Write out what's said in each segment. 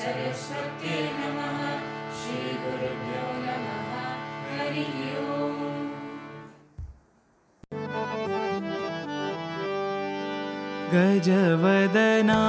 सरस्वत्यै नमः श्रीगुरुभ्यो नमः हरिः ओम् गजवदना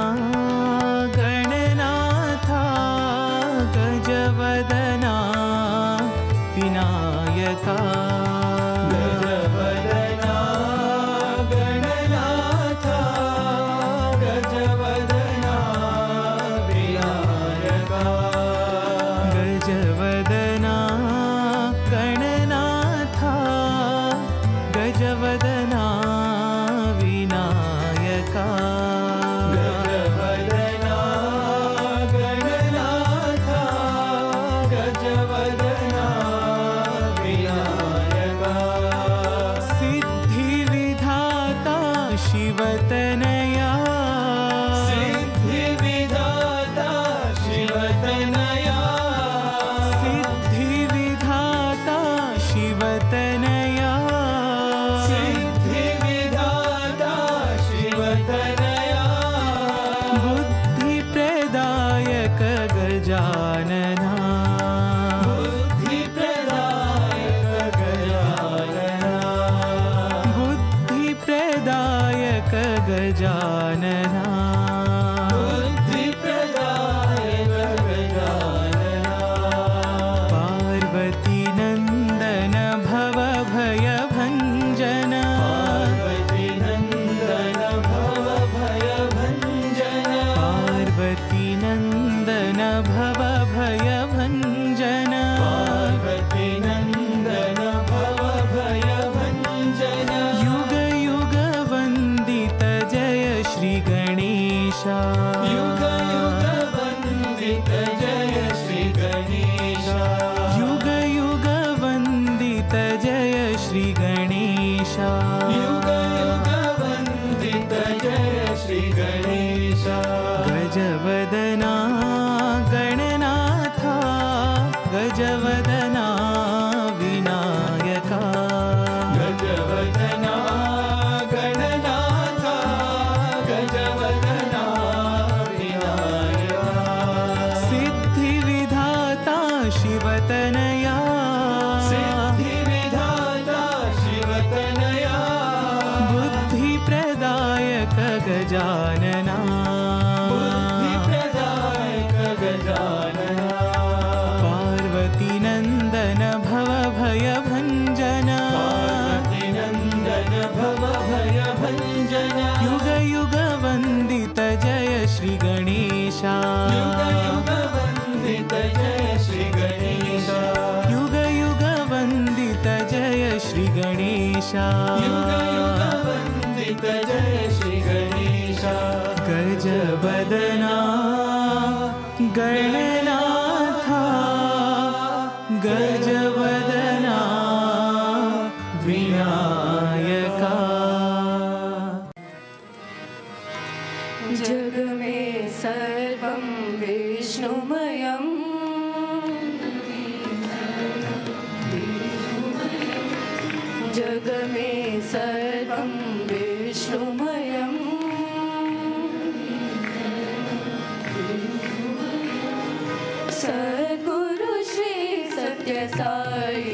सद्गुरु श्री सत्यसाई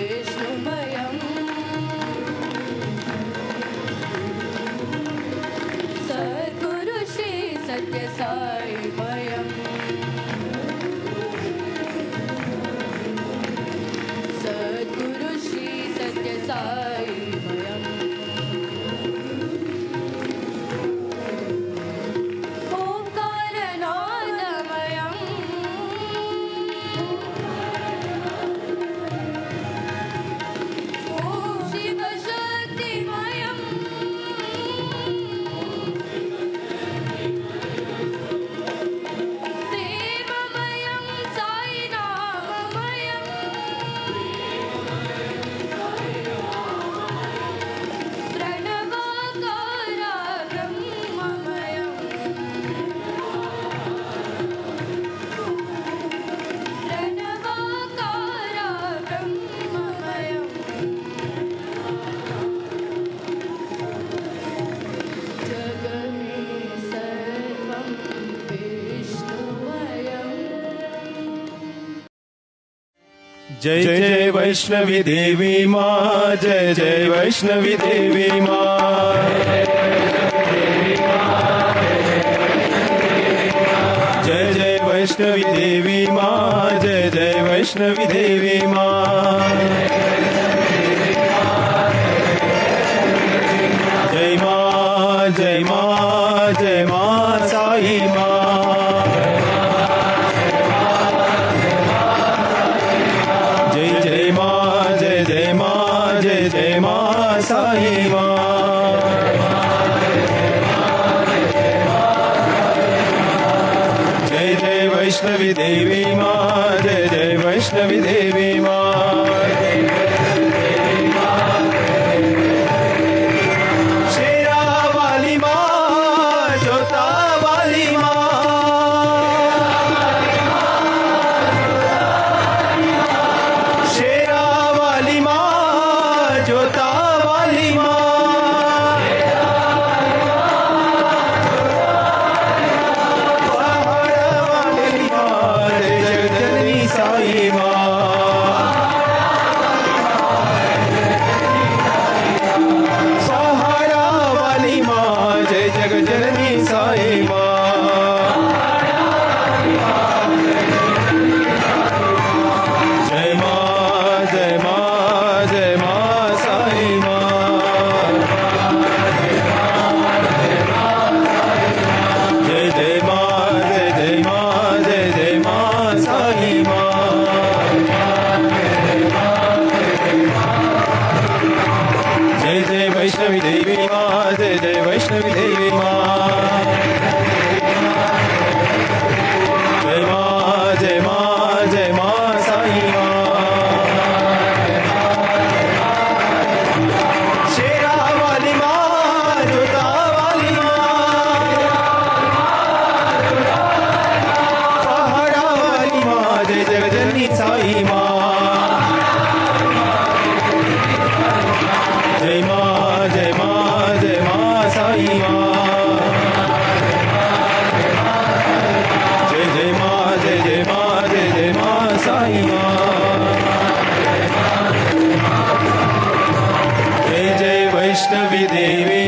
यं सद्गुरु सत्यसा जय जय वैष्णवी देवी मा जय जय वैष्णवी देवी मा। जय जय वैष्णवी देवी मा जय जय वैष्णवी देवी मा। देवी मा जय वैष्णवि देवी मा। जय वैष्णवी देवी।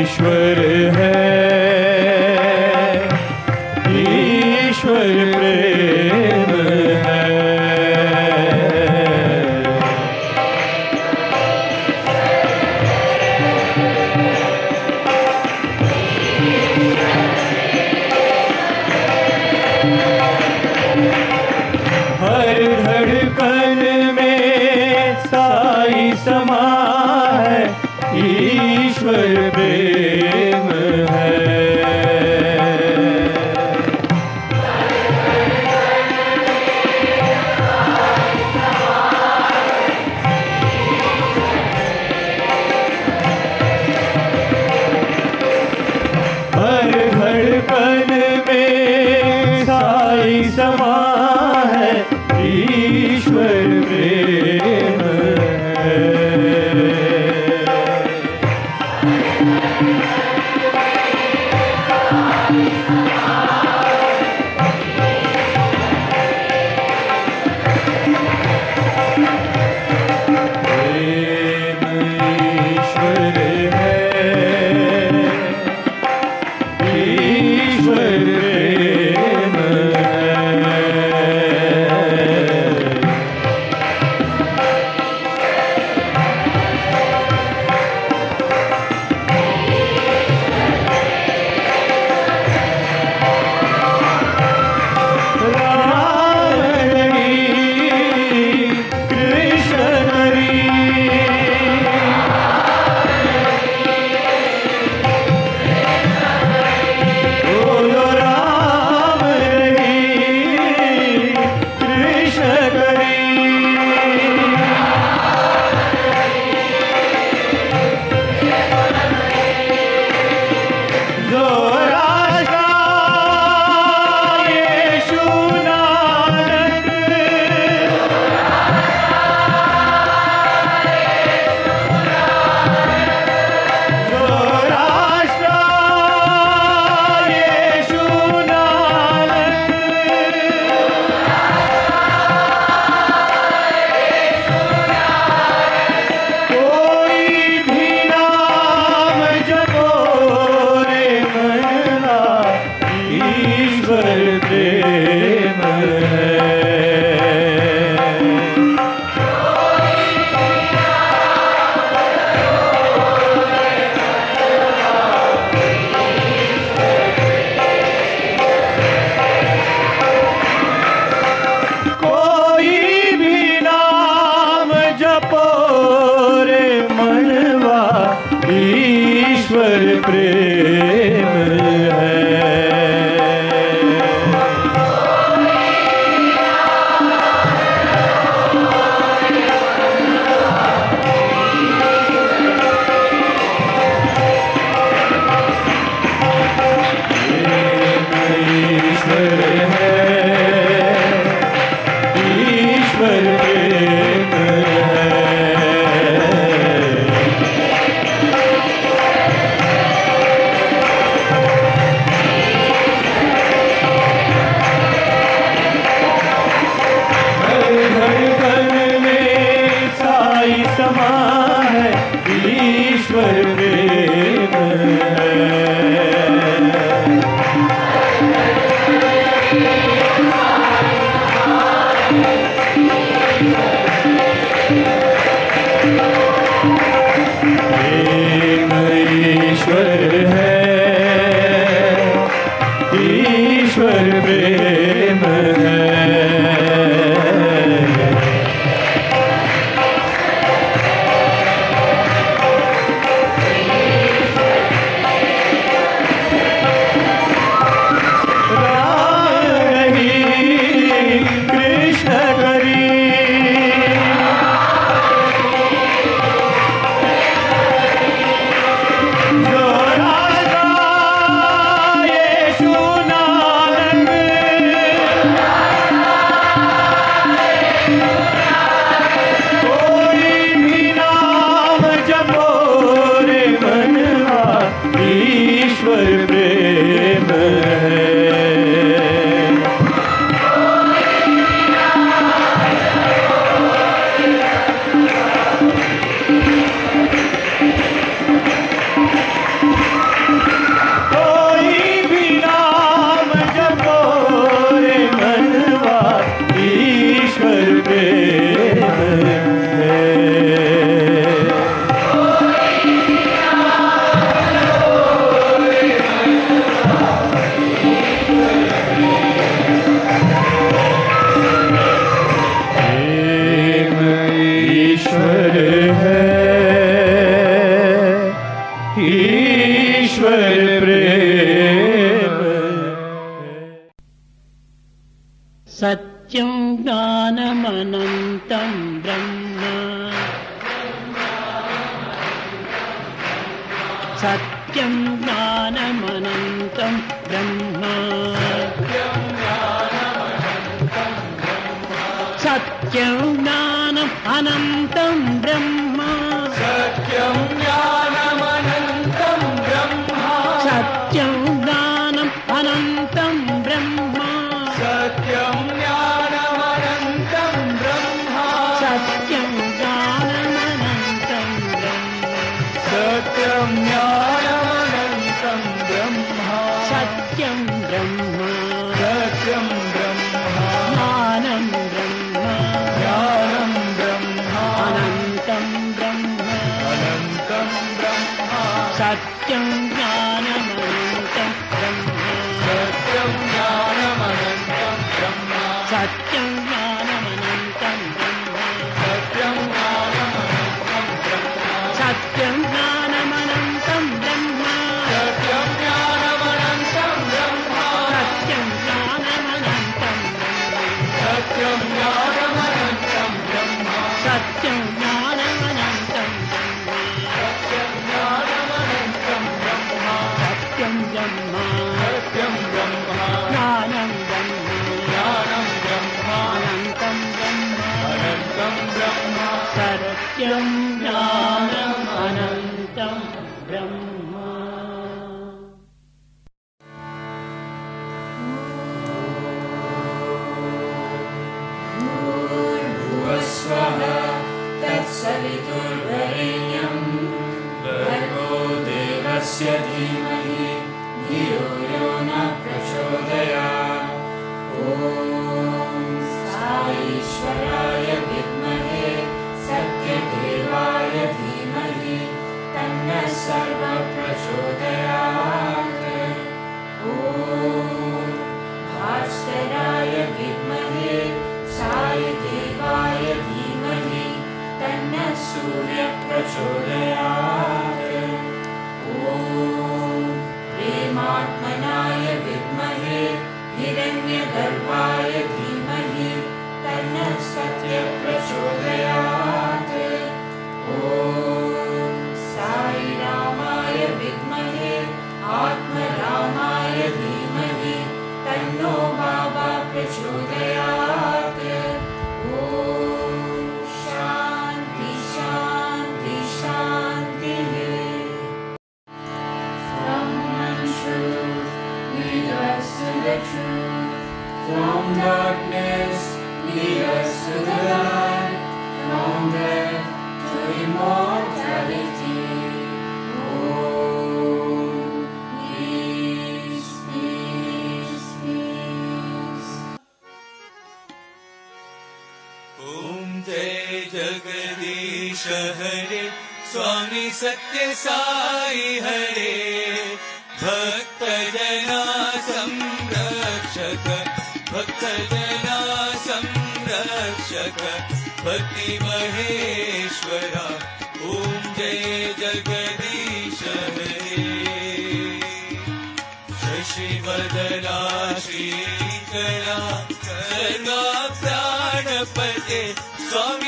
ईश्वर है। सत्यम् तस्य धीमहि धियो यो न प्रचोदयात्। ॐ साईश्वराय विद्महे सत्यदेवाय धीमहि तन्न सर्वप्रचोदयात्। ॐ भास्कराय विद्महे सायदेवाय धीमहि तन्न सूर्यप्रचोदयात्। शिवाय धीमहि तन्नः सत्यप्रचोदयात्। ॐ जय जगदीश चशि बदरा श्रीकला कला प्राणपते स्वामी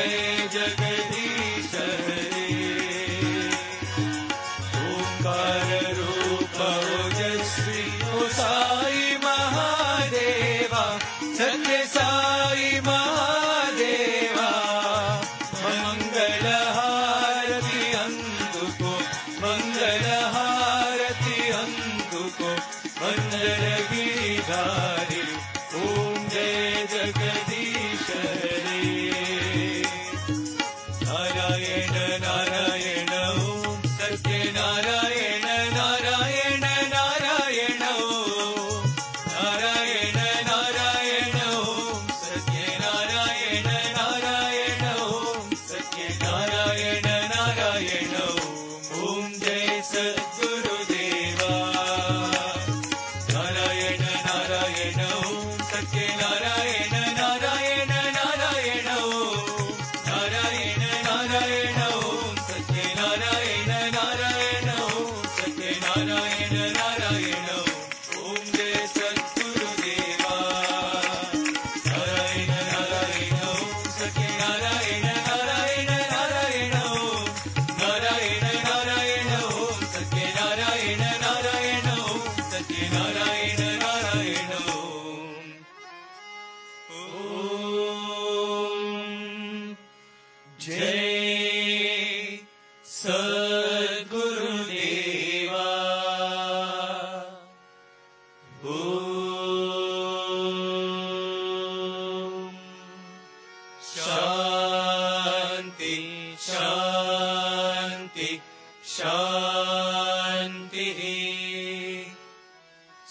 जय जगदीश ॐ सत्य नारायण नारायण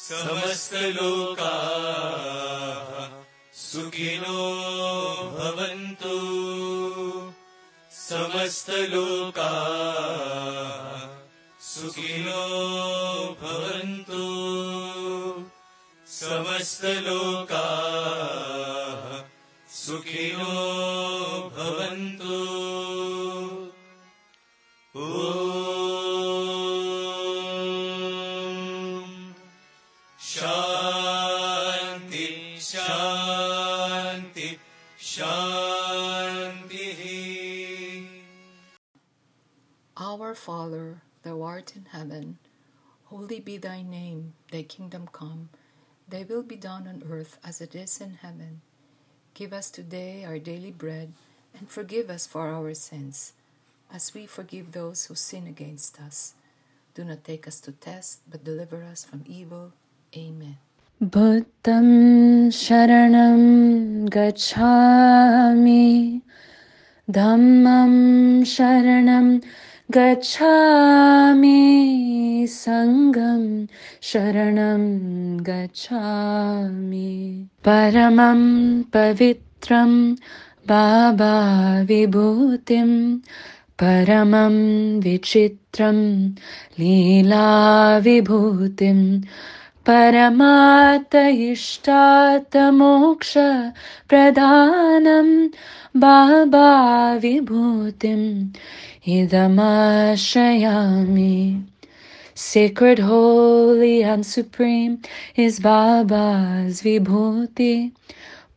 समस्त लोका सुखिनो भवन्तु। समस्त लोका सुखिनो भवन्तु। समस्त लोका सुखिनो भवन्तु heaven. Holy be thy name, thy kingdom come, thy will be done on earth as it is in heaven. Give us today our daily bread, and forgive us for our sins, as we forgive those who sin against us. Do not take us to test, but deliver us from evil. Amen. Bhuttam sharanam gacchami dhammam sharanam गच्छामि सङ्गं शरणं गच्छामि। परमं पवित्रं बाबा विभूतिं परमं विचित्रं लीलाविभूतिं। परमात इष्टात मोक्ष Baba विभूतिम् idamashayami. Sacred, holy, and supreme is Baba's Vibhuti,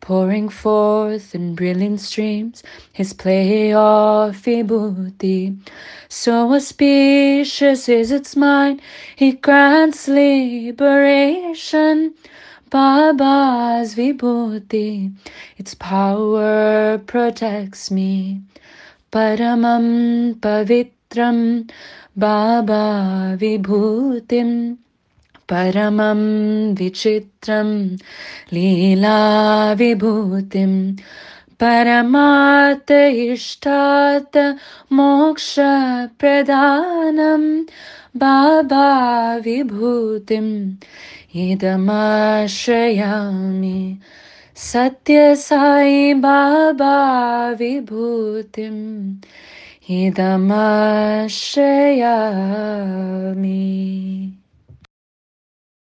pouring forth in brilliant streams his play of Vibhuti. So auspicious is its might, he grants liberation. Baba's Vibhuti, its power protects me. Paramam pavitram Baba vibhutim Paramam vichitram Leela vibhutim Paramata ishtata moksha pradanam Baba सत्य साई बाबा विभूति इदमाश्रयामि